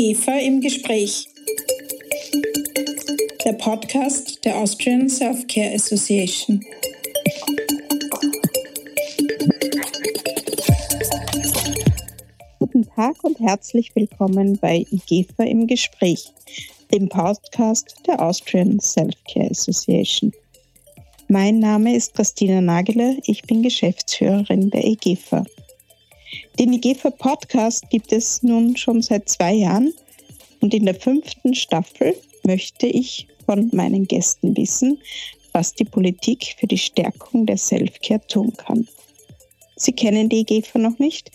IGEFA im Gespräch. Der Podcast der Austrian Self-Care Association. Guten Tag und herzlich willkommen bei IGEFA im Gespräch, dem Podcast der Austrian Self-Care Association. Mein Name ist Christina Nageler, ich bin Geschäftsführerin der IGEFA. Den IGEFA Podcast gibt es nun schon seit zwei Jahren und in der fünften Staffel möchte ich von meinen Gästen wissen, was die Politik für die Stärkung der Selfcare tun kann. Sie kennen die IGEFA noch nicht.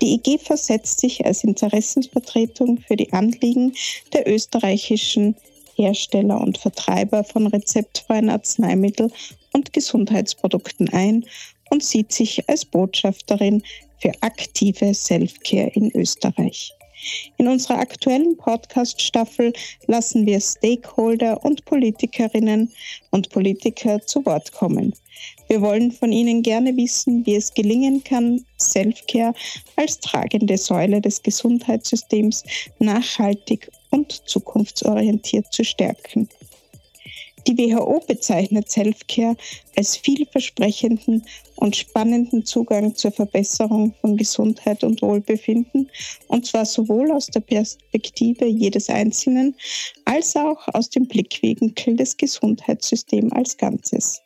Die IGEFA setzt sich als Interessensvertretung für die Anliegen der österreichischen Hersteller und Vertreiber von rezeptfreien Arzneimitteln und Gesundheitsprodukten ein und sieht sich als Botschafterin für aktive Selfcare in Österreich. In unserer aktuellen Podcast-Staffel lassen wir Stakeholder und Politikerinnen und Politiker zu Wort kommen. Wir wollen von Ihnen gerne wissen, wie es gelingen kann, Selfcare als tragende Säule des Gesundheitssystems nachhaltig und zukunftsorientiert zu stärken. Die WHO bezeichnet Selfcare als vielversprechenden und spannenden Zugang zur Verbesserung von Gesundheit und Wohlbefinden, und zwar sowohl aus der Perspektive jedes Einzelnen als auch aus dem Blickwinkel des Gesundheitssystems als Ganzes.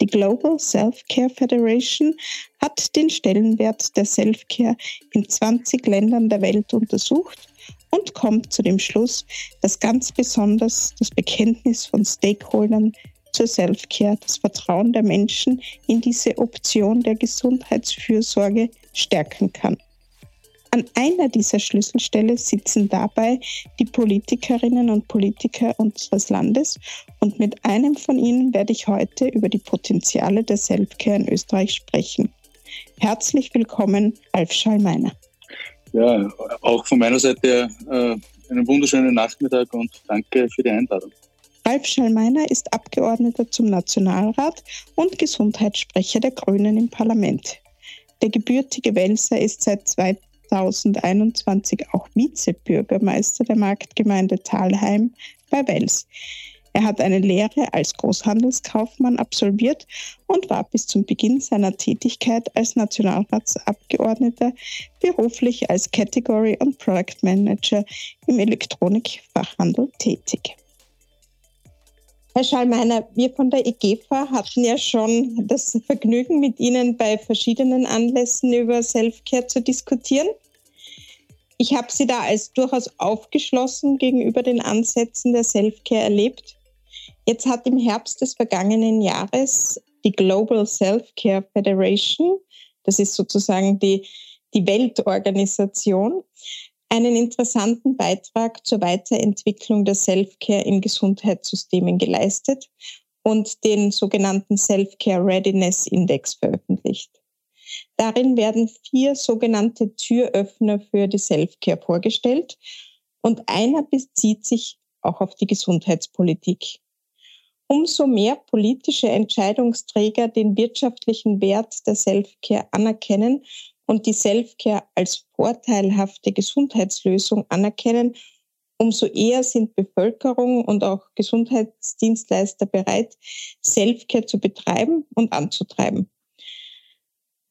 Die Global Self-Care Federation hat den Stellenwert der Self-Care in 20 Ländern der Welt untersucht und kommt zu dem Schluss, dass ganz besonders das Bekenntnis von Stakeholdern zur Self-Care das Vertrauen der Menschen in diese Option der Gesundheitsfürsorge stärken kann. An einer dieser Schlüsselstelle sitzen dabei die Politikerinnen und Politiker unseres Landes und mit einem von ihnen werde ich heute über die Potenziale der Self-Care in Österreich sprechen. Herzlich willkommen, Alf Schallmeiner. Ja, auch von meiner Seite äh, einen wunderschönen Nachmittag und danke für die Einladung. Ralf Schallmeiner ist Abgeordneter zum Nationalrat und Gesundheitssprecher der Grünen im Parlament. Der gebürtige Welser ist seit 2021 auch Vizebürgermeister der Marktgemeinde Thalheim bei Wels. Er hat eine Lehre als Großhandelskaufmann absolviert und war bis zum Beginn seiner Tätigkeit als Nationalratsabgeordneter beruflich als Category und Product Manager im Elektronikfachhandel tätig. Herr Schallmeiner, wir von der EGFA hatten ja schon das Vergnügen, mit Ihnen bei verschiedenen Anlässen über Selfcare zu diskutieren. Ich habe Sie da als durchaus aufgeschlossen gegenüber den Ansätzen der Selfcare erlebt. Jetzt hat im Herbst des vergangenen Jahres die Global Self-Care Federation, das ist sozusagen die, die Weltorganisation, einen interessanten Beitrag zur Weiterentwicklung der Self-Care in Gesundheitssystemen geleistet und den sogenannten Self-Care Readiness Index veröffentlicht. Darin werden vier sogenannte Türöffner für die Self-Care vorgestellt und einer bezieht sich auch auf die Gesundheitspolitik umso mehr politische Entscheidungsträger den wirtschaftlichen Wert der Selfcare anerkennen und die Selfcare als vorteilhafte Gesundheitslösung anerkennen, umso eher sind Bevölkerung und auch Gesundheitsdienstleister bereit, Selfcare zu betreiben und anzutreiben.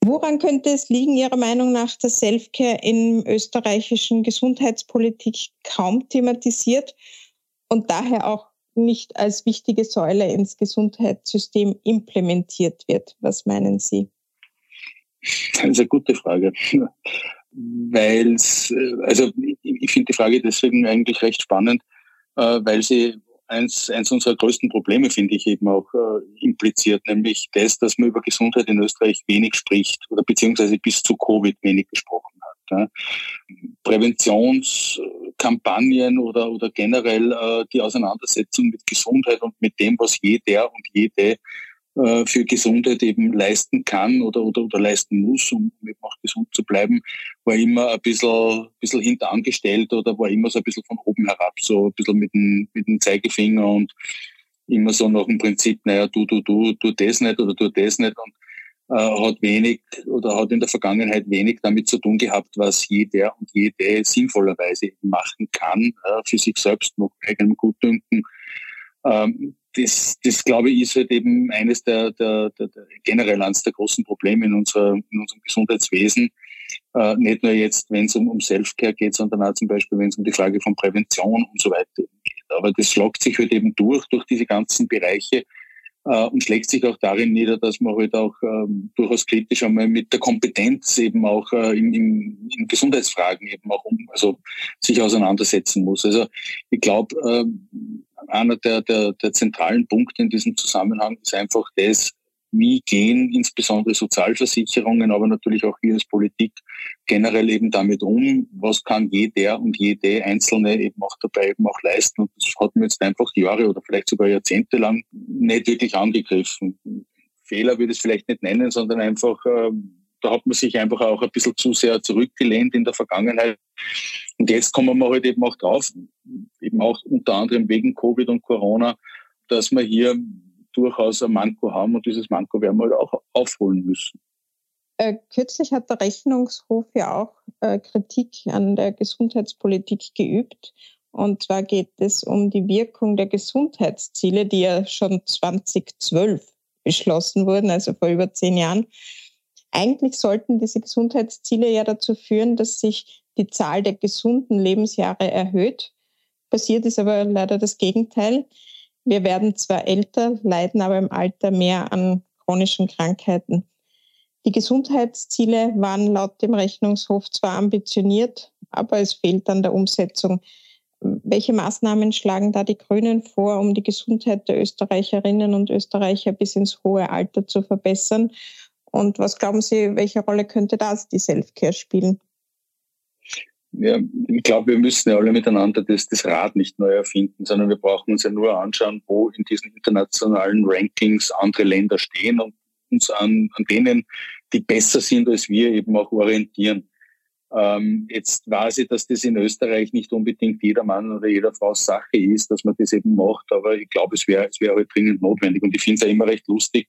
Woran könnte es liegen, Ihrer Meinung nach, dass Selfcare in österreichischen Gesundheitspolitik kaum thematisiert und daher auch nicht als wichtige Säule ins Gesundheitssystem implementiert wird. Was meinen Sie? Das ist eine gute Frage. Weil es, also ich finde die Frage deswegen eigentlich recht spannend, äh, weil sie eins, eins unserer größten Probleme, finde ich, eben auch äh, impliziert, nämlich das, dass man über Gesundheit in Österreich wenig spricht oder beziehungsweise bis zu Covid wenig gesprochen. Ja. Präventionskampagnen oder, oder generell äh, die Auseinandersetzung mit Gesundheit und mit dem, was jeder und jede äh, für Gesundheit eben leisten kann oder, oder, oder leisten muss, um eben auch gesund zu bleiben, war immer ein bisschen, bisschen hinterangestellt oder war immer so ein bisschen von oben herab, so ein bisschen mit dem, mit dem Zeigefinger und immer so nach dem Prinzip, naja, du, du, du, du das nicht oder du das nicht. Und hat wenig oder hat in der Vergangenheit wenig damit zu tun gehabt, was jeder und jede sinnvollerweise machen kann, äh, für sich selbst noch eigenem Gutdünken. Ähm, das, das glaube ich, ist halt eben eines der, der, der, der generell eines der großen Probleme in, unserer, in unserem Gesundheitswesen. Äh, nicht nur jetzt, wenn es um, um Selfcare geht, sondern auch zum Beispiel, wenn es um die Frage von Prävention und so weiter geht. Aber das schlagt sich halt eben durch, durch diese ganzen Bereiche äh, und schlägt sich auch darin nieder, dass man halt auch ähm, durchaus kritisch einmal mit der Kompetenz eben auch äh, in, in, in Gesundheitsfragen eben auch um, also sich auseinandersetzen muss. Also ich glaube, äh, einer der, der, der zentralen Punkte in diesem Zusammenhang ist einfach das, wie gehen insbesondere Sozialversicherungen, aber natürlich auch wir als Politik generell eben damit um, was kann jeder und jede Einzelne eben auch dabei eben auch leisten. Und das hat mir jetzt einfach Jahre oder vielleicht sogar Jahrzehnte lang nicht wirklich angegriffen. Fehler würde ich es vielleicht nicht nennen, sondern einfach, äh, da hat man sich einfach auch ein bisschen zu sehr zurückgelehnt in der Vergangenheit. Und jetzt kommen wir halt eben auch drauf, eben auch unter anderem wegen Covid und Corona, dass wir hier durchaus ein Manko haben und dieses Manko werden wir halt auch aufholen müssen. Äh, kürzlich hat der Rechnungshof ja auch äh, Kritik an der Gesundheitspolitik geübt. Und zwar geht es um die Wirkung der Gesundheitsziele, die ja schon 2012 beschlossen wurden, also vor über zehn Jahren. Eigentlich sollten diese Gesundheitsziele ja dazu führen, dass sich die Zahl der gesunden Lebensjahre erhöht. Passiert ist aber leider das Gegenteil. Wir werden zwar älter, leiden aber im Alter mehr an chronischen Krankheiten. Die Gesundheitsziele waren laut dem Rechnungshof zwar ambitioniert, aber es fehlt an der Umsetzung. Welche Maßnahmen schlagen da die Grünen vor, um die Gesundheit der Österreicherinnen und Österreicher bis ins hohe Alter zu verbessern? Und was glauben Sie, welche Rolle könnte das die Selfcare spielen? Ja, ich glaube, wir müssen ja alle miteinander das, das Rad nicht neu erfinden, sondern wir brauchen uns ja nur anschauen, wo in diesen internationalen Rankings andere Länder stehen und uns an, an denen, die besser sind als wir, eben auch orientieren. Ähm, jetzt weiß ich, dass das in Österreich nicht unbedingt jeder Mann oder jeder Frau Sache ist, dass man das eben macht, aber ich glaube, es wäre es wäre halt dringend notwendig. Und ich finde es ja immer recht lustig,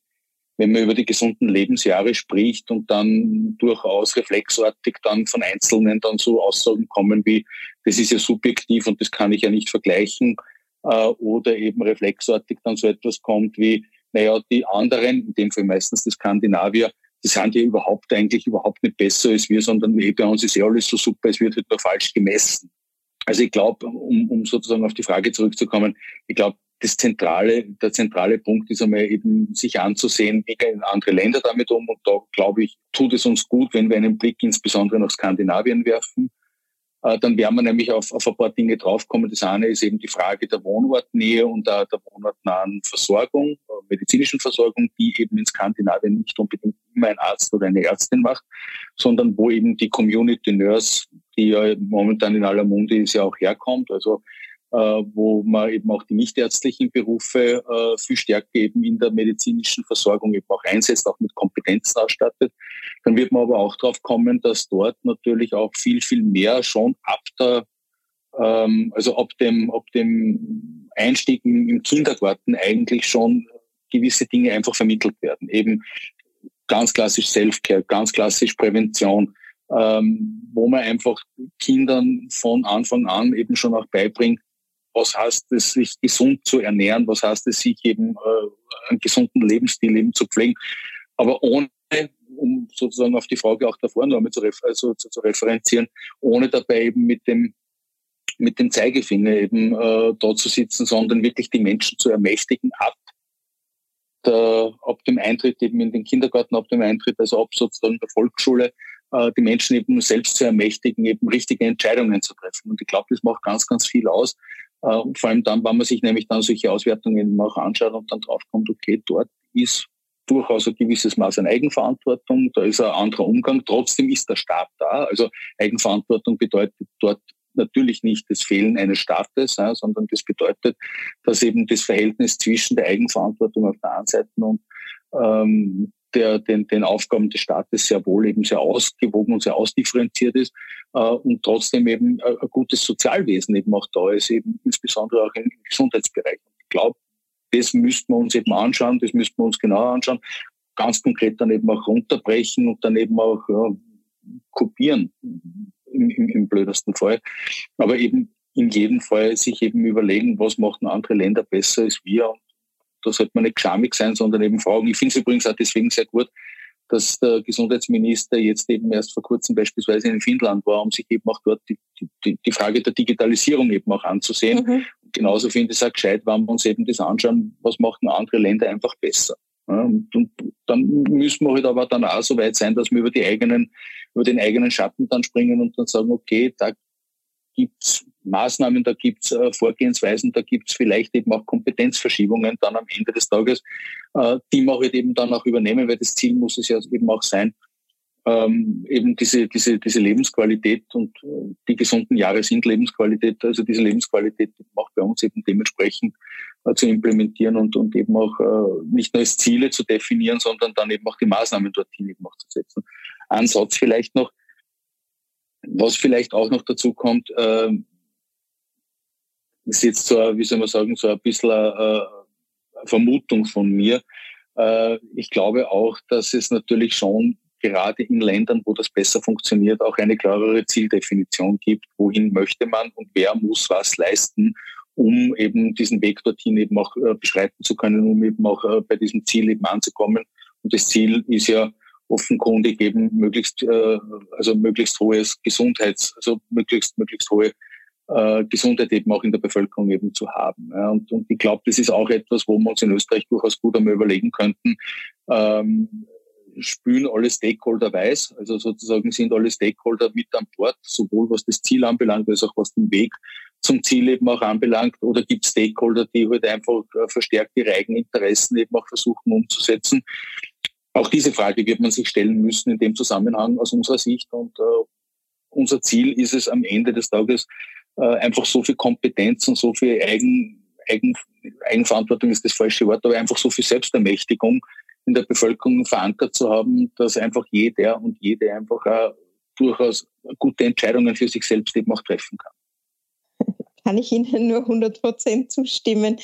wenn man über die gesunden Lebensjahre spricht und dann durchaus reflexartig dann von Einzelnen dann so Aussagen kommen wie, das ist ja subjektiv und das kann ich ja nicht vergleichen, äh, oder eben reflexartig dann so etwas kommt wie, naja, die anderen, in dem Fall meistens die Skandinavier, die sind ja überhaupt eigentlich überhaupt nicht besser als wir, sondern bei uns ist ja alles so super, es wird halt nur falsch gemessen. Also ich glaube, um, um sozusagen auf die Frage zurückzukommen, ich glaube, das zentrale, der zentrale Punkt ist einmal eben, sich anzusehen, wie gehen andere Länder damit um. Und da, glaube ich, tut es uns gut, wenn wir einen Blick insbesondere nach Skandinavien werfen. Äh, dann werden wir nämlich auf, auf ein paar Dinge draufkommen. Das eine ist eben die Frage der Wohnortnähe und der, der wohnortnahen Versorgung, äh, medizinischen Versorgung, die eben in Skandinavien nicht unbedingt immer ein Arzt oder eine Ärztin macht, sondern wo eben die Community Nurse, die ja momentan in aller Munde ist, ja auch herkommt. Also äh, wo man eben auch die nichtärztlichen Berufe äh, viel stärker eben in der medizinischen Versorgung eben auch einsetzt, auch mit Kompetenzen ausstattet. Dann wird man aber auch darauf kommen, dass dort natürlich auch viel, viel mehr schon ab der, ähm, also ab dem, ab dem Einstieg im Kindergarten eigentlich schon gewisse Dinge einfach vermittelt werden. Eben ganz klassisch Self-Care, ganz klassisch Prävention, ähm, wo man einfach Kindern von Anfang an eben schon auch beibringt, was heißt es, sich gesund zu ernähren, was heißt es, sich eben äh, einen gesunden Lebensstil eben zu pflegen, aber ohne, um sozusagen auf die Frage auch noch einmal zu, also zu, zu referenzieren, ohne dabei eben mit dem mit dem Zeigefinger eben äh, da zu sitzen, sondern wirklich die Menschen zu ermächtigen ab der, ab dem Eintritt eben in den Kindergarten, ab dem Eintritt, also ab sozusagen der Volksschule, die Menschen eben selbst zu ermächtigen, eben richtige Entscheidungen zu treffen. Und ich glaube, das macht ganz, ganz viel aus. Äh, vor allem dann, wenn man sich nämlich dann solche Auswertungen auch anschaut und dann draufkommt, okay, dort ist durchaus ein gewisses Maß an Eigenverantwortung, da ist ein anderer Umgang, trotzdem ist der Staat da. Also Eigenverantwortung bedeutet dort natürlich nicht das Fehlen eines Staates, sondern das bedeutet, dass eben das Verhältnis zwischen der Eigenverantwortung auf der einen Seite und ähm, der den, den Aufgaben des Staates sehr wohl eben sehr ausgewogen und sehr ausdifferenziert ist äh, und trotzdem eben ein, ein gutes Sozialwesen eben auch da ist, eben insbesondere auch im Gesundheitsbereich. Ich glaube, das müssten wir uns eben anschauen, das müssten wir uns genauer anschauen. ganz konkret dann eben auch runterbrechen und dann eben auch ja, kopieren im, im, im blödesten Fall. Aber eben in jedem Fall sich eben überlegen, was machen andere Länder besser als wir. Und da sollte man nicht schamig sein, sondern eben fragen. Ich finde es übrigens auch deswegen sehr gut, dass der Gesundheitsminister jetzt eben erst vor kurzem beispielsweise in Finnland war, um sich eben auch dort die, die, die Frage der Digitalisierung eben auch anzusehen. Mhm. Genauso finde ich es auch gescheit, wenn wir uns eben das anschauen, was machen andere Länder einfach besser. Ja, und, und, dann müssen wir halt aber dann auch so weit sein, dass wir über die eigenen, über den eigenen Schatten dann springen und dann sagen, okay, da gibt's Maßnahmen, da gibt's äh, Vorgehensweisen, da gibt's vielleicht eben auch Kompetenzverschiebungen dann am Ende des Tages, äh, die man halt eben dann auch übernehmen, weil das Ziel muss es ja eben auch sein, ähm, eben diese, diese, diese Lebensqualität und äh, die gesunden Jahre sind Lebensqualität, also diese Lebensqualität auch bei uns eben dementsprechend äh, zu implementieren und, und eben auch äh, nicht nur als Ziele zu definieren, sondern dann eben auch die Maßnahmen dorthin eben auch zu setzen. Ein Satz vielleicht noch, was vielleicht auch noch dazu kommt, äh, ist jetzt so, wie soll man sagen, so ein bisschen eine, eine Vermutung von mir. Äh, ich glaube auch, dass es natürlich schon gerade in Ländern, wo das besser funktioniert, auch eine klarere Zieldefinition gibt, wohin möchte man und wer muss was leisten, um eben diesen Weg dorthin eben auch äh, beschreiten zu können, um eben auch äh, bei diesem Ziel eben anzukommen. Und das Ziel ist ja offenkundig eben möglichst, äh, also möglichst hohes Gesundheits, also möglichst, möglichst hohe äh, Gesundheit eben auch in der Bevölkerung eben zu haben. Ja, und, und ich glaube, das ist auch etwas, wo wir uns in Österreich durchaus gut einmal überlegen könnten. Ähm, spülen alle Stakeholder weiß, also sozusagen sind alle Stakeholder mit an Bord, sowohl was das Ziel anbelangt, als auch was den Weg zum Ziel eben auch anbelangt, oder gibt es Stakeholder, die halt einfach äh, verstärkt ihre eigenen Interessen eben auch versuchen umzusetzen. Auch diese Frage wird man sich stellen müssen in dem Zusammenhang aus unserer Sicht. Und äh, unser Ziel ist es am Ende des Tages, äh, einfach so viel Kompetenz und so viel Eigen, Eigen, Eigenverantwortung ist das falsche Wort, aber einfach so viel Selbstermächtigung in der Bevölkerung verankert zu haben, dass einfach jeder und jede einfach auch durchaus gute Entscheidungen für sich selbst eben auch treffen kann. Kann ich Ihnen nur 100 Prozent zustimmen.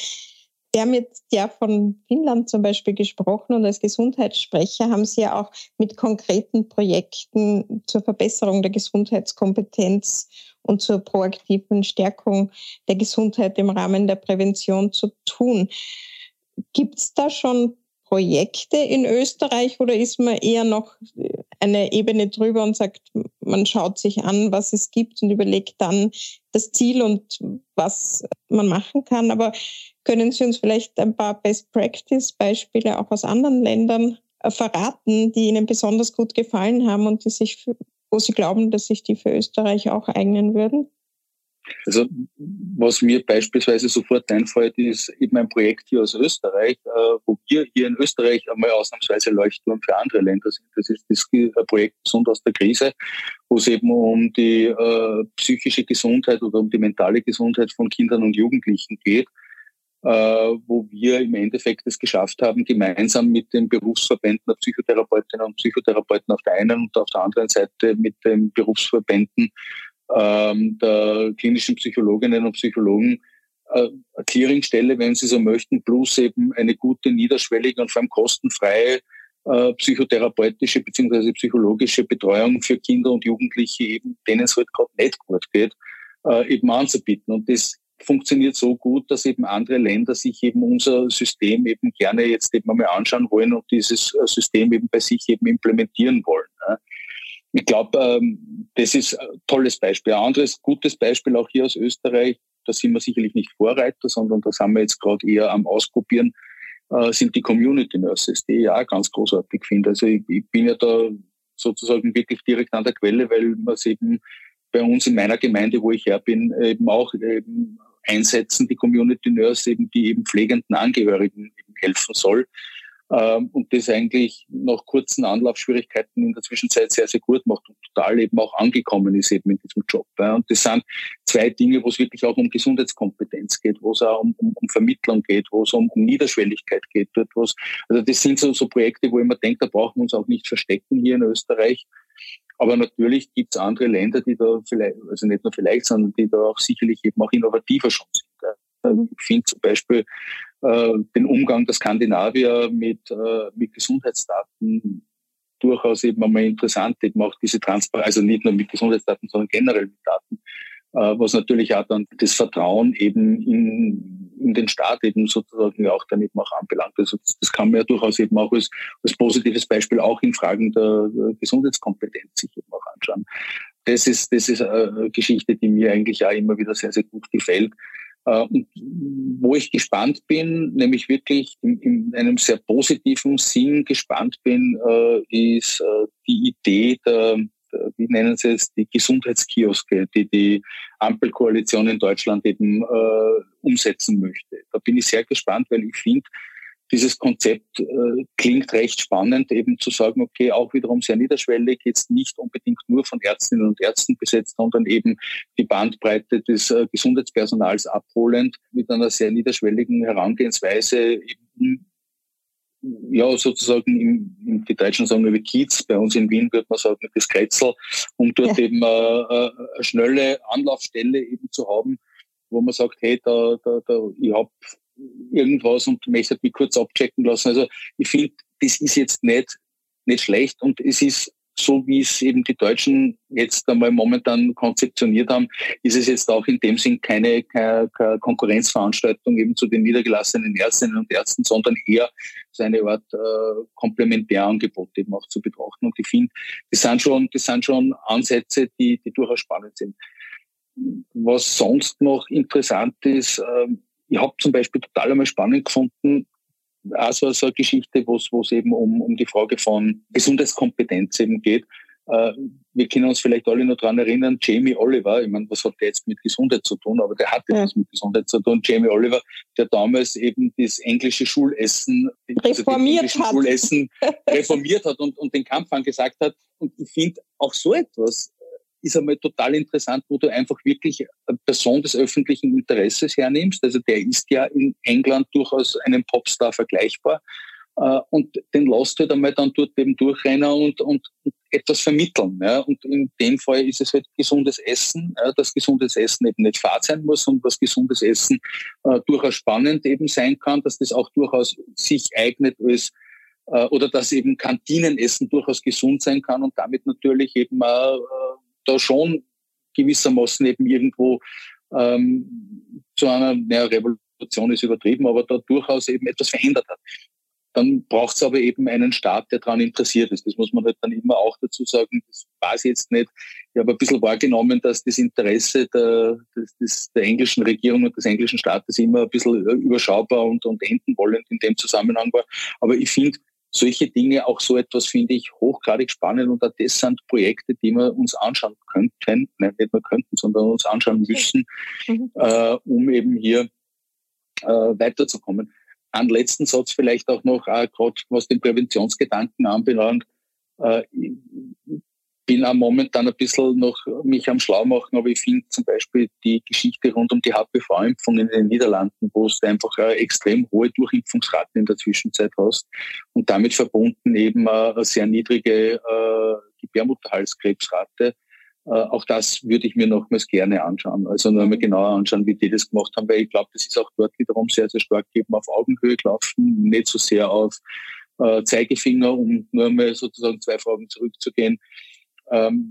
Sie haben jetzt ja von Finnland zum Beispiel gesprochen und als Gesundheitssprecher haben Sie ja auch mit konkreten Projekten zur Verbesserung der Gesundheitskompetenz und zur proaktiven Stärkung der Gesundheit im Rahmen der Prävention zu tun. Gibt es da schon Projekte in Österreich oder ist man eher noch eine Ebene drüber und sagt, man schaut sich an, was es gibt und überlegt dann das Ziel und was man machen kann. Aber können Sie uns vielleicht ein paar Best-Practice-Beispiele auch aus anderen Ländern äh, verraten, die Ihnen besonders gut gefallen haben und die sich, wo Sie glauben, dass sich die für Österreich auch eignen würden? Also was mir beispielsweise sofort einfällt, ist eben ein Projekt hier aus Österreich, äh, wo wir hier in Österreich einmal ausnahmsweise Leuchtturm für andere Länder sind. Das ist das Projekt Gesund aus der Krise, wo es eben um die äh, psychische Gesundheit oder um die mentale Gesundheit von Kindern und Jugendlichen geht. Äh, wo wir im Endeffekt es geschafft haben, gemeinsam mit den Berufsverbänden der Psychotherapeutinnen und Psychotherapeuten auf der einen und auf der anderen Seite mit den Berufsverbänden ähm, der klinischen Psychologinnen und Psychologen äh, Clearingstelle, wenn Sie so möchten, plus eben eine gute, niederschwellige und vor allem kostenfreie äh, psychotherapeutische bzw. psychologische Betreuung für Kinder und Jugendliche, eben denen es halt gerade nicht gut geht, äh, eben anzubieten. Und das funktioniert so gut, dass eben andere Länder sich eben unser System eben gerne jetzt eben einmal anschauen wollen und dieses äh, System eben bei sich eben implementieren wollen. Ich glaube, ähm, das ist ein tolles Beispiel. Ein anderes gutes Beispiel auch hier aus Österreich, da sind wir sicherlich nicht Vorreiter, sondern da sind wir jetzt gerade eher am Ausprobieren, äh, sind die Community Nurses, die ich auch ganz großartig finde. Also ich, ich bin ja da sozusagen wirklich direkt an der Quelle, weil man es eben bei uns in meiner Gemeinde, wo ich her bin, eben auch eben einsetzen, die Community Nurse eben, die eben pflegenden Angehörigen helfen soll. Ähm, und das eigentlich nach kurzen Anlaufschwierigkeiten in der Zwischenzeit sehr, sehr gut macht und total eben auch angekommen ist eben in diesem Job. Und das sind zwei Dinge, wo es wirklich auch um Gesundheitskompetenz geht, wo es auch um, um, um Vermittlung geht, wo es um, um Niederschwelligkeit geht, dort. Also das sind so, so Projekte, wo ich mir denke, da brauchen wir uns auch nicht verstecken hier in Österreich. Aber natürlich gibt es andere Länder, die da vielleicht, also nicht nur vielleicht, sondern die da auch sicherlich eben auch innovativer schon sind. Ich finde zum Beispiel äh, den Umgang der Skandinavier mit, äh, mit Gesundheitsdaten durchaus eben einmal interessant, eben auch diese Transparenz, also nicht nur mit Gesundheitsdaten, sondern generell mit Daten, was natürlich auch dann das Vertrauen eben in, in den Staat eben sozusagen auch dann eben auch anbelangt. Also das, das kann man ja durchaus eben auch als, als positives Beispiel auch in Fragen der Gesundheitskompetenz sich eben auch anschauen. Das ist, das ist eine Geschichte, die mir eigentlich auch immer wieder sehr, sehr gut gefällt. Äh, und wo ich gespannt bin, nämlich wirklich in, in einem sehr positiven Sinn gespannt bin, äh, ist äh, die Idee der, wie nennen Sie es, die Gesundheitskioske, die die Ampelkoalition in Deutschland eben äh, umsetzen möchte. Da bin ich sehr gespannt, weil ich finde, dieses Konzept äh, klingt recht spannend, eben zu sagen, okay, auch wiederum sehr niederschwellig, jetzt nicht unbedingt nur von Ärztinnen und Ärzten besetzt, sondern eben die Bandbreite des äh, Gesundheitspersonals abholend mit einer sehr niederschwelligen Herangehensweise eben ja, sozusagen im, im die Deutschen sagen wir Kiez, bei uns in Wien würde man sagen das Kretzel, um dort ja. eben äh, äh, eine schnelle Anlaufstelle eben zu haben, wo man sagt, hey, da, da, da ich habe irgendwas und möchte mich kurz abchecken lassen. Also ich finde, das ist jetzt nicht, nicht schlecht und es ist so, wie es eben die Deutschen jetzt einmal momentan konzeptioniert haben, ist es jetzt auch in dem Sinn keine, keine, Konkurrenzveranstaltung eben zu den niedergelassenen Ärztinnen und Ärzten, sondern eher so eine Art äh, Komplementärangebot eben auch zu betrachten. Und ich finde, das sind schon, das sind schon Ansätze, die, die durchaus spannend sind. Was sonst noch interessant ist, äh, ich habe zum Beispiel total einmal spannend gefunden, also so eine Geschichte, wo es eben um, um die Frage von Gesundheitskompetenz eben geht. Äh, wir können uns vielleicht alle noch dran erinnern, Jamie Oliver, ich meine, was hat der jetzt mit Gesundheit zu tun, aber der hatte ja. was mit Gesundheit zu tun. Jamie Oliver, der damals eben das englische Schulessen, reformiert also hat. Schulessen reformiert hat und, und den Kampf angesagt hat. Und ich finde auch so etwas ist einmal total interessant, wo du einfach wirklich eine Person des öffentlichen Interesses hernimmst. Also der ist ja in England durchaus einem Popstar vergleichbar. Äh, und den lässt du halt einmal dann dort eben durchrennen und, und, und etwas vermitteln. Ja. Und in dem Fall ist es halt gesundes Essen, ja, dass gesundes Essen eben nicht fad sein muss und dass gesundes Essen äh, durchaus spannend eben sein kann, dass das auch durchaus sich eignet als äh, oder dass eben Kantinenessen durchaus gesund sein kann und damit natürlich eben äh, da schon gewissermaßen eben irgendwo ähm, zu einer naja, Revolution ist übertrieben, aber da durchaus eben etwas verändert hat. Dann braucht es aber eben einen Staat, der daran interessiert ist. Das muss man halt dann immer auch dazu sagen. Das weiß ich jetzt nicht. Ich habe ein bisschen wahrgenommen, dass das Interesse der, des, der englischen Regierung und des englischen Staates immer ein bisschen überschaubar und, und enden wollend in dem Zusammenhang war. Aber ich finde, solche Dinge, auch so etwas finde ich hochgradig spannend und das sind Projekte, die wir uns anschauen könnten, nein, nicht nur könnten, sondern uns anschauen müssen, mhm. äh, um eben hier äh, weiterzukommen. Einen letzten Satz vielleicht auch noch, äh, gerade was den Präventionsgedanken anbelangt. Äh, bin auch momentan ein bisschen noch mich am Schlau machen, aber ich finde zum Beispiel die Geschichte rund um die HPV-Impfung in den Niederlanden, wo es einfach eine extrem hohe Durchimpfungsrate in der Zwischenzeit hast und damit verbunden eben eine sehr niedrige äh, Gebärmutterhalskrebsrate. Äh, auch das würde ich mir nochmals gerne anschauen. Also nur mal genauer anschauen, wie die das gemacht haben, weil ich glaube, das ist auch dort wiederum sehr, sehr stark eben auf Augenhöhe gelaufen, nicht so sehr auf äh, Zeigefinger, um nur mal sozusagen zwei Fragen zurückzugehen. Ähm,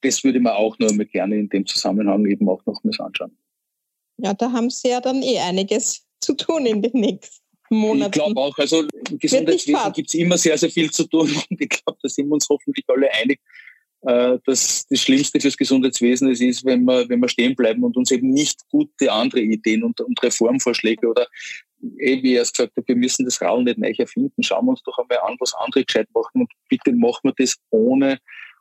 das würde man auch nur gerne in dem Zusammenhang eben auch nochmals anschauen. Ja, da haben Sie ja dann eh einiges zu tun in den nächsten Monaten. Ich glaube auch, also im Gesundheitswesen gibt es immer sehr, sehr viel zu tun und ich glaube, da sind wir uns hoffentlich alle einig, äh, dass das Schlimmste fürs Gesundheitswesen es ist, wenn wir, wenn wir stehen bleiben und uns eben nicht gute andere Ideen und, und Reformvorschläge oder eh, wie er es gesagt hat, wir müssen das Rad nicht neu erfinden. Schauen wir uns doch einmal an, was andere gescheit machen und bitte machen wir das ohne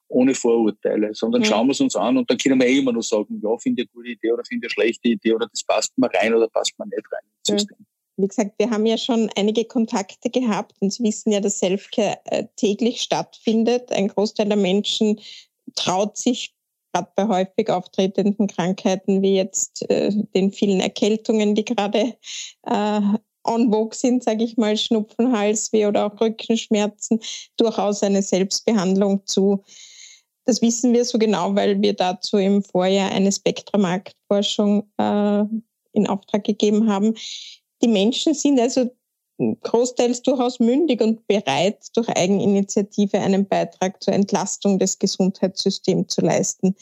ohne Vorurteile, sondern ja. schauen wir es uns an und dann können wir eh immer nur sagen, ja, finde ich eine gute Idee oder finde ich eine schlechte Idee oder das passt mir rein oder passt mir nicht rein ins System. Wie gesagt, wir haben ja schon einige Kontakte gehabt und Sie wissen ja, dass Selfcare äh, täglich stattfindet. Ein Großteil der Menschen traut sich gerade bei häufig auftretenden Krankheiten wie jetzt äh, den vielen Erkältungen, die gerade äh, on vogue sind, sage ich mal, Schnupfen, Halsweh oder auch Rückenschmerzen, durchaus eine Selbstbehandlung zu das wissen wir so genau, weil wir dazu im Vorjahr eine Spektramarktforschung äh, in Auftrag gegeben haben. die Menschen sind also großteils durchaus mündig und bereit, durch Eigeninitiative einen Beitrag zur Entlastung des Gesundheitssystems zu leisten.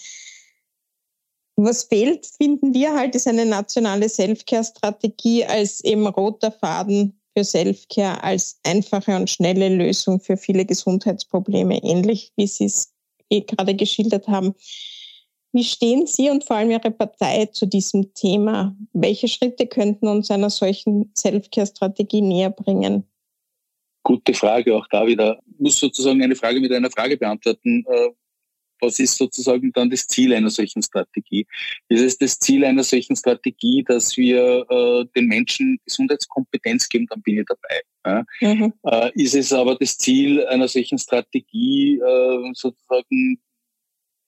Was fehlt, finden wir halt, ist eine nationale Selfcare-Strategie als eben roter Faden für Selfcare, als einfache und schnelle Lösung für viele Gesundheitsprobleme, ähnlich wie Sie es eh gerade geschildert haben. Wie stehen Sie und vor allem Ihre Partei zu diesem Thema? Welche Schritte könnten uns einer solchen Selfcare-Strategie näher bringen? Gute Frage, auch da wieder. Ich muss sozusagen eine Frage mit einer Frage beantworten. Äh, was ist sozusagen dann das Ziel einer solchen Strategie? Ist es das Ziel einer solchen Strategie, dass wir äh, den Menschen Gesundheitskompetenz geben, dann bin ich dabei. Ja? Mhm. Äh, ist es aber das Ziel einer solchen Strategie, äh, sozusagen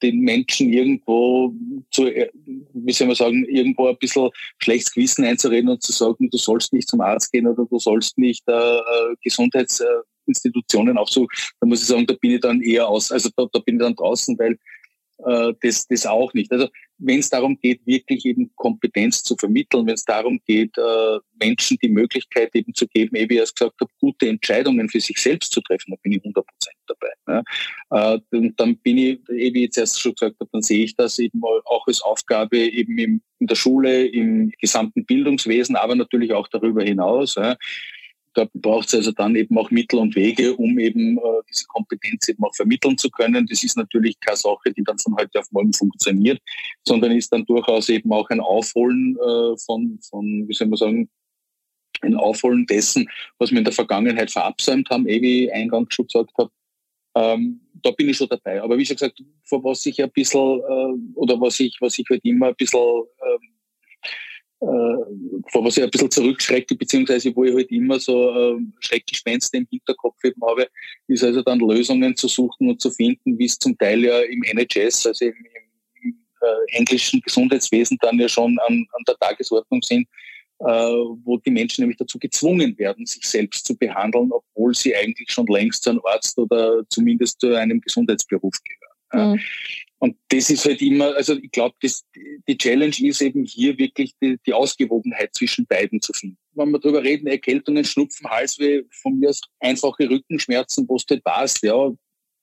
den Menschen irgendwo zu, äh, wie soll man sagen, irgendwo ein bisschen schlechtes Gewissen einzureden und zu sagen, du sollst nicht zum Arzt gehen oder du sollst nicht äh, äh Gesundheitsinstitutionen aufsuchen, da muss ich sagen, da bin ich dann eher aus, also da, da bin ich dann draußen, weil äh, das, das auch nicht. Also wenn es darum geht, wirklich eben Kompetenz zu vermitteln, wenn es darum geht, äh, Menschen die Möglichkeit eben zu geben, eben wie ich es gesagt habe, gute Entscheidungen für sich selbst zu treffen, da bin ich 100 Prozent dabei. Ja. Äh, und dann bin ich, wie ich jetzt erst schon gesagt habe, dann sehe ich das eben auch als Aufgabe eben im, in der Schule, im gesamten Bildungswesen, aber natürlich auch darüber hinaus. Ja da braucht es also dann eben auch Mittel und Wege, um eben äh, diese Kompetenz eben auch vermitteln zu können. Das ist natürlich keine Sache, die dann von heute auf morgen funktioniert, sondern ist dann durchaus eben auch ein Aufholen äh, von, von, wie soll man sagen, ein Aufholen dessen, was wir in der Vergangenheit verabsäumt haben, eh wie ich eingangs schon gesagt habe. Ähm, da bin ich schon dabei. Aber wie schon gesagt, vor was ich ein bisschen, äh, oder was ich, was ich halt immer ein bisschen ähm, äh, vor was ich ein bisschen zurückschrecke, beziehungsweise wo ich halt immer so äh, Schreckgespenster im Hinterkopf eben habe, ist also dann Lösungen zu suchen und zu finden, wie es zum Teil ja im NHS, also im, im äh, englischen Gesundheitswesen dann ja schon an, an der Tagesordnung sind, äh, wo die Menschen nämlich dazu gezwungen werden, sich selbst zu behandeln, obwohl sie eigentlich schon längst zu einem Arzt oder zumindest zu einem Gesundheitsberuf gehören. Mhm. Und das ist halt immer, also ich glaube, die Challenge ist eben hier wirklich die, die, Ausgewogenheit zwischen beiden zu finden. Wenn wir darüber reden, Erkältungen, Schnupfen, Halsweh, von mir aus einfache Rückenschmerzen, wo es halt passt, ja,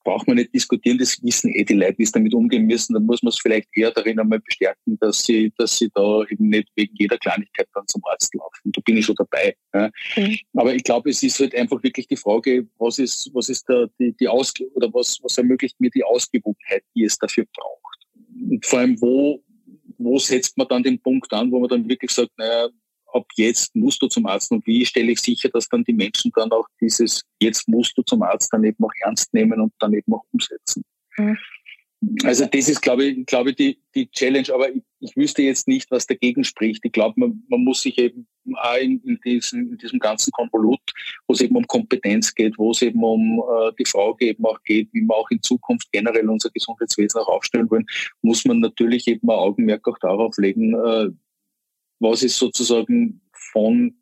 braucht man nicht diskutieren, das wissen eh die Leute, wie es damit umgehen müssen. Dann muss man es vielleicht eher darin einmal bestärken, dass sie, dass sie da eben nicht wegen jeder Kleinigkeit dann zum Arzt laufen. Da bin ich schon dabei. Ja. Mhm. Aber ich glaube, es ist halt einfach wirklich die Frage, was ist, was ist da die, die Aus oder was, was ermöglicht mir die Ausgewogenheit, die es dafür braucht. Und vor allem, wo, wo setzt man dann den Punkt an, wo man dann wirklich sagt, naja, ab jetzt musst du zum Arzt und wie stelle ich sicher, dass dann die Menschen dann auch dieses jetzt musst du zum Arzt dann eben auch ernst nehmen und dann eben auch umsetzen. Mhm. Also das ist, glaube ich, glaube ich die, die Challenge, aber ich, ich wüsste jetzt nicht, was dagegen spricht. Ich glaube, man, man muss sich eben auch in, in, diesem, in diesem ganzen Konvolut, wo es eben um Kompetenz geht, wo es eben um äh, die Frage eben auch geht, wie wir auch in Zukunft generell unser Gesundheitswesen auch aufstellen wollen, muss man natürlich eben ein Augenmerk auch darauf legen, äh, was ist sozusagen von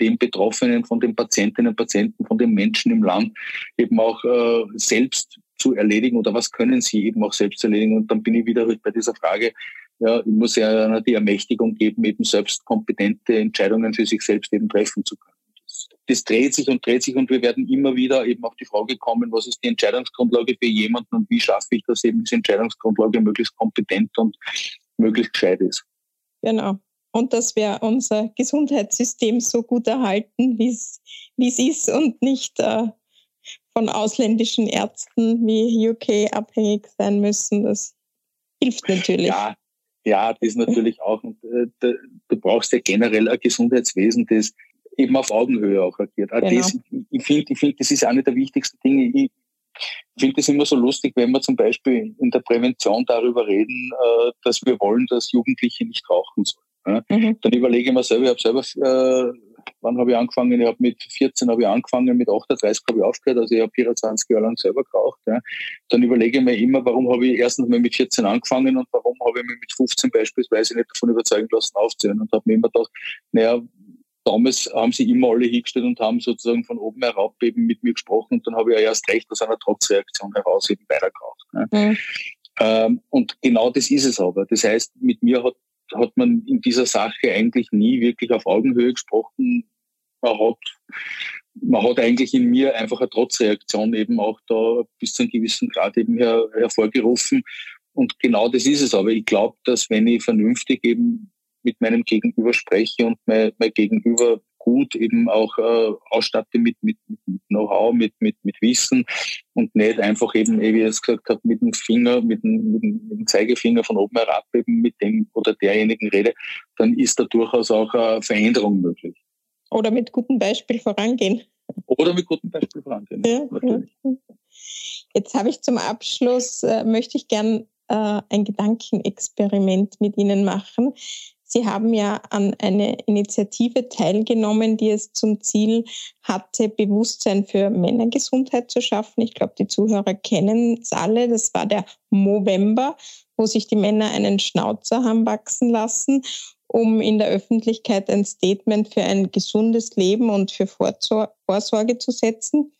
den Betroffenen, von den Patientinnen und Patienten, von den Menschen im Land eben auch äh, selbst zu erledigen oder was können sie eben auch selbst erledigen. Und dann bin ich wieder bei dieser Frage, ja, ich muss ja die Ermächtigung geben, eben selbst kompetente Entscheidungen für sich selbst eben treffen zu können. Das, das dreht sich und dreht sich und wir werden immer wieder eben auf die Frage kommen, was ist die Entscheidungsgrundlage für jemanden und wie schaffe ich, dass eben diese Entscheidungsgrundlage möglichst kompetent und möglichst gescheit ist. Genau und dass wir unser Gesundheitssystem so gut erhalten, wie es ist und nicht äh, von ausländischen Ärzten wie UK abhängig sein müssen. Das hilft natürlich. Ja, ja das ist natürlich auch. Und, äh, du brauchst ja generell ein Gesundheitswesen, das eben auf Augenhöhe auch agiert. Genau. Das, ich finde, ich find, das ist eine der wichtigsten Dinge. Ich, ich finde es immer so lustig, wenn wir zum Beispiel in der Prävention darüber reden, äh, dass wir wollen, dass Jugendliche nicht rauchen sollen. Ja. Mhm. Dann überlege ich mir selber, ich habe selber, äh, wann habe ich angefangen? Ich habe mit 14 habe ich angefangen, mit 38 habe ich aufgehört, also ich habe 24 Jahre lang selber geraucht. Ja. Dann überlege ich mir immer, warum habe ich erstens mal mit 14 angefangen und warum habe ich mich mit 15 beispielsweise nicht davon überzeugen lassen, aufzuhören und habe mir immer gedacht, naja, damals haben sie immer alle hingestellt und haben sozusagen von oben herab eben mit mir gesprochen und dann habe ich ja erst recht aus einer Trotzreaktion heraus eben weitergeraucht. Ja. Mhm. Ähm, und genau das ist es aber. Das heißt, mit mir hat hat man in dieser Sache eigentlich nie wirklich auf Augenhöhe gesprochen. Man hat, man hat eigentlich in mir einfach eine Trotzreaktion eben auch da bis zu einem gewissen Grad eben her, hervorgerufen. Und genau das ist es. Aber ich glaube, dass wenn ich vernünftig eben mit meinem Gegenüber spreche und mein, mein Gegenüber gut eben auch äh, ausstatte mit, mit, mit Know-how, mit, mit, mit Wissen und nicht einfach eben, wie ich es gesagt habe, mit dem Finger, mit dem, mit, dem, Zeigefinger von oben herab eben mit dem oder derjenigen rede, dann ist da durchaus auch eine Veränderung möglich. Oder mit gutem Beispiel vorangehen. Oder mit gutem Beispiel vorangehen. Ja, natürlich. Ja. Jetzt habe ich zum Abschluss, äh, möchte ich gern äh, ein Gedankenexperiment mit Ihnen machen. Sie haben ja an eine Initiative teilgenommen, die es zum Ziel hatte, Bewusstsein für Männergesundheit zu schaffen. Ich glaube, die Zuhörer kennen es alle. Das war der Movember, wo sich die Männer einen Schnauzer haben wachsen lassen, um in der Öffentlichkeit ein Statement für ein gesundes Leben und für Vorsorge zu setzen.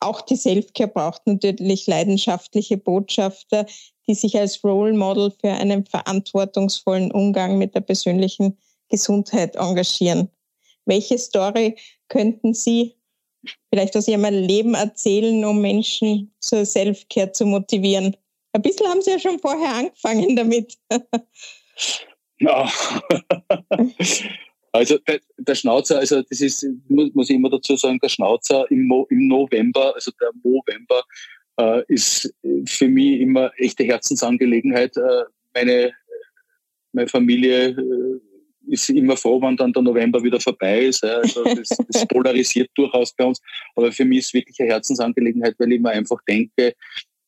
Auch die Selfcare braucht natürlich leidenschaftliche Botschafter, die sich als Role Model für einen verantwortungsvollen Umgang mit der persönlichen Gesundheit engagieren. Welche Story könnten Sie vielleicht aus Ihrem Leben erzählen, um Menschen zur Selfcare zu motivieren? Ein bisschen haben Sie ja schon vorher angefangen damit. Also der, der, Schnauzer, also das ist, muss, ich immer dazu sagen, der Schnauzer im, Mo, im November, also der November, äh, ist für mich immer echte Herzensangelegenheit. Äh, meine, meine Familie äh, ist immer froh, wenn dann der November wieder vorbei ist. Also das, das polarisiert durchaus bei uns. Aber für mich ist es wirklich eine Herzensangelegenheit, weil ich mir einfach denke,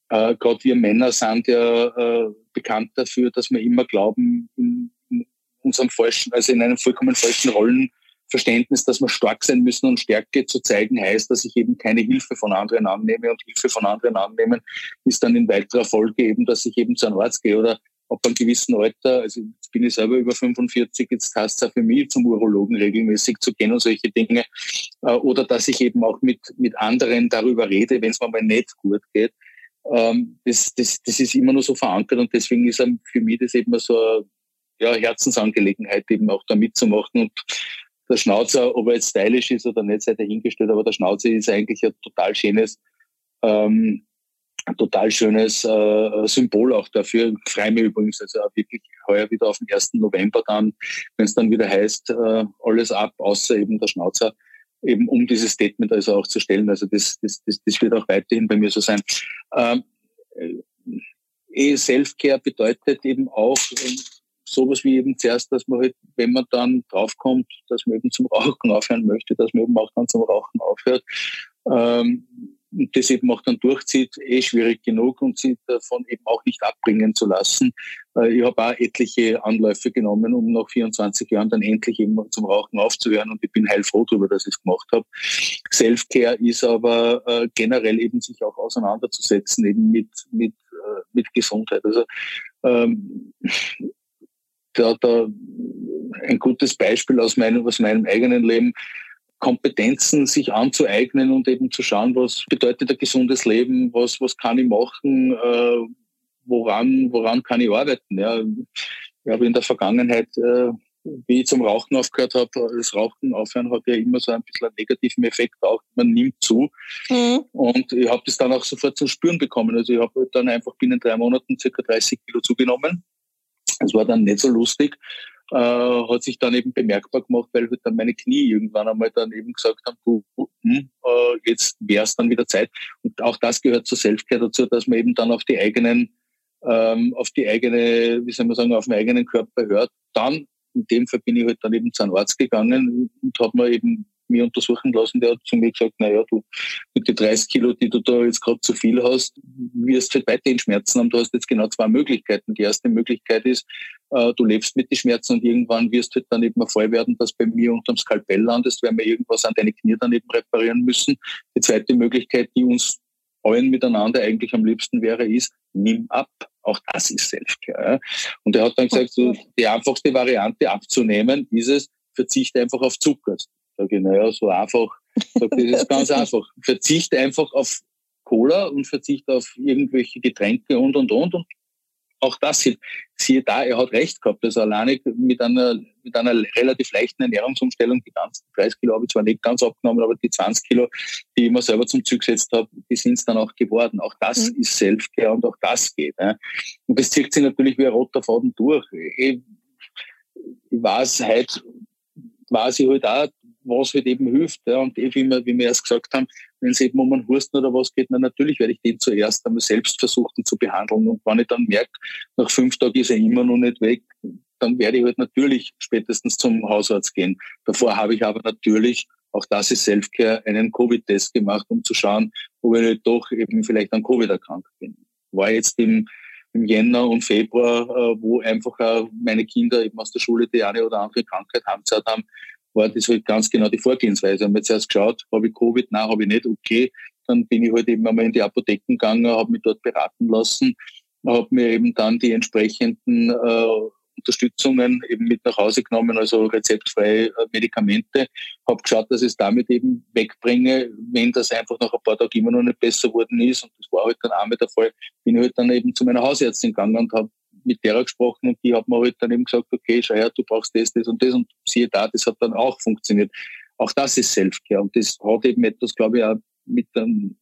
äh, gerade wir Männer sind ja äh, bekannt dafür, dass wir immer glauben, in, in unserem falschen, also in einem vollkommen falschen Rollen Verständnis, dass wir stark sein müssen und Stärke zu zeigen heißt, dass ich eben keine Hilfe von anderen annehme und Hilfe von anderen annehmen ist dann in weiterer Folge eben, dass ich eben zu einem Arzt gehe oder ab einem gewissen Alter, also jetzt bin ich selber über 45, jetzt heißt es auch für mich zum Urologen regelmäßig zu gehen und solche Dinge äh, oder dass ich eben auch mit, mit anderen darüber rede, wenn es mir mal nicht gut geht. Ähm, das, das, das ist immer nur so verankert und deswegen ist für mich das eben so eine ja, Herzensangelegenheit, eben auch da mitzumachen und der Schnauzer, ob er jetzt stylisch ist oder nicht, sei dahingestellt, aber der Schnauzer ist eigentlich ein total schönes, ähm, ein total schönes äh, Symbol auch dafür. Ich freue mich übrigens also auch wirklich heuer wieder auf den 1. November dann, wenn es dann wieder heißt, äh, alles ab, außer eben der Schnauzer, eben um dieses Statement also auch zu stellen. Also das, das, das, das wird auch weiterhin bei mir so sein. Ähm, äh, Self-Care bedeutet eben auch, sowas wie eben zuerst, dass man halt, wenn man dann draufkommt, dass man eben zum Rauchen aufhören möchte, dass man eben auch dann zum Rauchen aufhört. Ähm, und das eben auch dann durchzieht, eh schwierig genug und sie davon eben auch nicht abbringen zu lassen. Äh, ich habe auch etliche Anläufe genommen, um nach 24 Jahren dann endlich eben zum Rauchen aufzuhören und ich bin heilfroh darüber, dass ich es gemacht habe. Self-Care ist aber äh, generell eben sich auch auseinanderzusetzen eben mit, mit, äh, mit Gesundheit. Also ähm, da, da ein gutes Beispiel aus meinem, aus meinem eigenen Leben. Kompetenzen sich anzueignen und eben zu schauen, was bedeutet ein gesundes Leben, was, was kann ich machen, äh, woran, woran kann ich arbeiten. Ja. Ich habe in der Vergangenheit, äh, wie ich zum Rauchen aufgehört habe, das Rauchen aufhören hat ja immer so ein bisschen einen negativen Effekt auch, man nimmt zu. Mhm. Und ich habe das dann auch sofort zu spüren bekommen. Also ich habe dann einfach binnen drei Monaten circa 30 Kilo zugenommen das war dann nicht so lustig. Äh, hat sich dann eben bemerkbar gemacht, weil halt dann meine Knie irgendwann einmal dann eben gesagt haben, du, hm, äh, jetzt wäre es dann wieder Zeit. Und auch das gehört zur Selfcare dazu, dass man eben dann auf die eigenen, ähm, auf die eigene, wie soll man sagen, auf den eigenen Körper hört. Dann, in dem Fall bin ich halt dann eben zu einem Arzt gegangen und habe mir eben mir untersuchen lassen, der hat zu mir gesagt, naja, du mit den 30 Kilo, die du da jetzt gerade zu viel hast, wirst halt weiterhin Schmerzen haben. Du hast jetzt genau zwei Möglichkeiten. Die erste Möglichkeit ist, äh, du lebst mit den Schmerzen und irgendwann wirst du halt dann eben voll werden, dass bei mir unterm Skalpell landest, weil wir irgendwas an deine Knie dann eben reparieren müssen. Die zweite Möglichkeit, die uns allen miteinander eigentlich am liebsten wäre, ist, nimm ab. Auch das ist Selfcare. Und er hat dann gesagt, so, die einfachste Variante abzunehmen ist es, verzichte einfach auf Zucker. Sag ich, naja, so einfach. Sag, das ist ganz einfach. Verzichte einfach auf Cola und verzichte auf irgendwelche Getränke und, und, und. Und auch das siehe da, er hat recht gehabt. Also alleine mit einer, mit einer relativ leichten Ernährungsumstellung, die ganzen 30 Kilo habe ich zwar nicht ganz abgenommen, aber die 20 Kilo, die ich mir selber zum Zug gesetzt habe, die sind es dann auch geworden. Auch das mhm. ist Selfcare und auch das geht. Ja. Und das zieht sich natürlich wie ein roter Faden durch. Ich, ich weiß, heute weiß ich halt auch, was halt eben hilft. Ja. Und eh, wie wir, wie wir erst gesagt haben, wenn es eben um einen Husten oder was geht, dann natürlich werde ich den zuerst einmal selbst versuchen zu behandeln. Und wenn ich dann merke, nach fünf Tagen ist er immer noch nicht weg, dann werde ich halt natürlich spätestens zum Hausarzt gehen. Davor habe ich aber natürlich, auch das ist Selfcare, einen Covid-Test gemacht, um zu schauen, ob ich nicht doch eben vielleicht an Covid erkrankt bin. War jetzt im, im Jänner und Februar, äh, wo einfach meine Kinder eben aus der Schule die eine oder andere Krankheit haben, haben, war das halt ganz genau die Vorgehensweise. Haben wir zuerst geschaut, habe ich Covid? Nein, habe ich nicht. Okay, dann bin ich halt eben einmal in die Apotheken gegangen, habe mich dort beraten lassen, habe mir eben dann die entsprechenden äh, Unterstützungen eben mit nach Hause genommen, also rezeptfreie äh, Medikamente, habe geschaut, dass ich es damit eben wegbringe, wenn das einfach nach ein paar Tagen immer noch nicht besser geworden ist und das war halt dann einmal der Fall, bin ich halt dann eben zu meiner Hausärztin gegangen und habe mit derer gesprochen und die hat mir halt dann eben gesagt, okay, schau her, du brauchst das, das und das und siehe da, das hat dann auch funktioniert. Auch das ist Selfcare und das hat eben etwas, glaube ich, auch mit einem,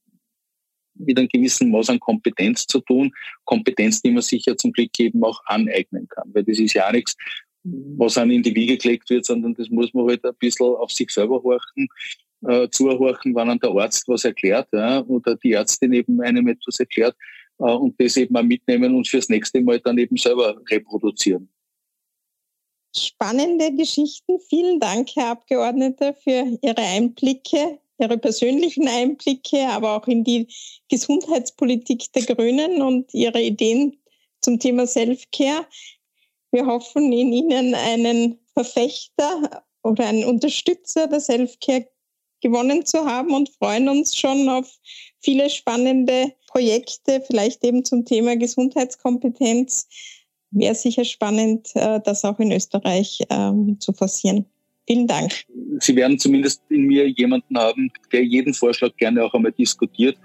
mit einem gewissen Maß an Kompetenz zu tun. Kompetenz, die man sich ja zum Glück eben auch aneignen kann, weil das ist ja auch nichts, was einem in die Wiege gelegt wird, sondern das muss man halt ein bisschen auf sich selber horchen, äh, zuhorchen, wenn einem der Arzt was erklärt ja, oder die Ärztin eben einem etwas erklärt und das eben auch mitnehmen und fürs nächste Mal dann eben selber reproduzieren. Spannende Geschichten. Vielen Dank, Herr Abgeordneter, für Ihre Einblicke, Ihre persönlichen Einblicke, aber auch in die Gesundheitspolitik der Grünen und Ihre Ideen zum Thema Self-Care. Wir hoffen, in Ihnen einen Verfechter oder einen Unterstützer der Self-Care gewonnen zu haben und freuen uns schon auf viele spannende Projekte, vielleicht eben zum Thema Gesundheitskompetenz. Wäre sicher spannend, äh, das auch in Österreich ähm, zu forcieren. Vielen Dank. Sie werden zumindest in mir jemanden haben, der jeden Vorschlag gerne auch einmal diskutiert.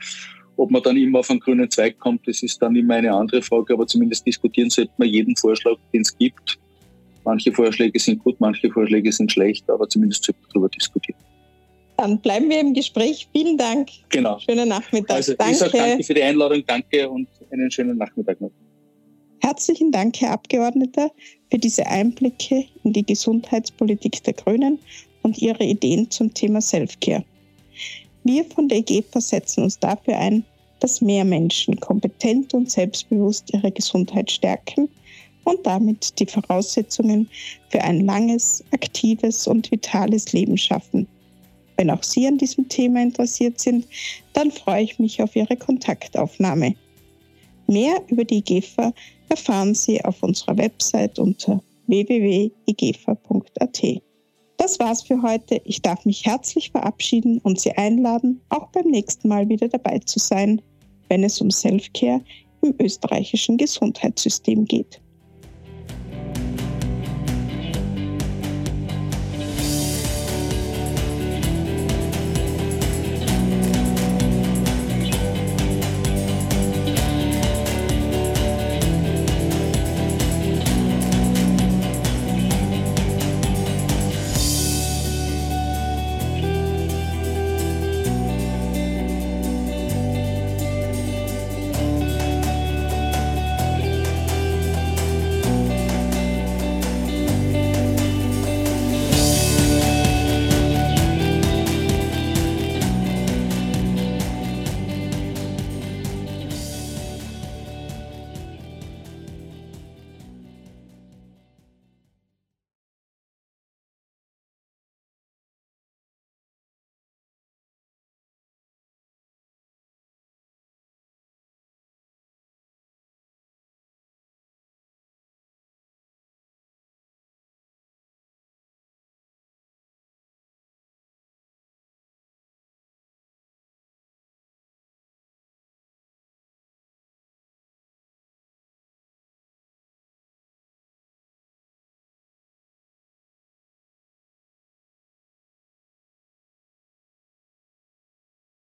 Ob man dann immer auf einen grünen Zweig kommt, das ist dann immer eine andere Frage, aber zumindest diskutieren sollte man jeden Vorschlag, den es gibt. Manche Vorschläge sind gut, manche Vorschläge sind schlecht, aber zumindest sollte man darüber diskutieren. Dann bleiben wir im Gespräch. Vielen Dank. Genau. Schönen Nachmittag. Also, danke. Ich sage danke für die Einladung. Danke und einen schönen Nachmittag noch. Herzlichen Dank, Herr Abgeordneter, für diese Einblicke in die Gesundheitspolitik der Grünen und Ihre Ideen zum Thema Selfcare. Wir von der EGFA setzen uns dafür ein, dass mehr Menschen kompetent und selbstbewusst ihre Gesundheit stärken und damit die Voraussetzungen für ein langes, aktives und vitales Leben schaffen. Wenn auch Sie an diesem Thema interessiert sind, dann freue ich mich auf Ihre Kontaktaufnahme. Mehr über die IGEFA erfahren Sie auf unserer Website unter www.igefa.at. Das war's für heute. Ich darf mich herzlich verabschieden und Sie einladen, auch beim nächsten Mal wieder dabei zu sein, wenn es um Selfcare im österreichischen Gesundheitssystem geht.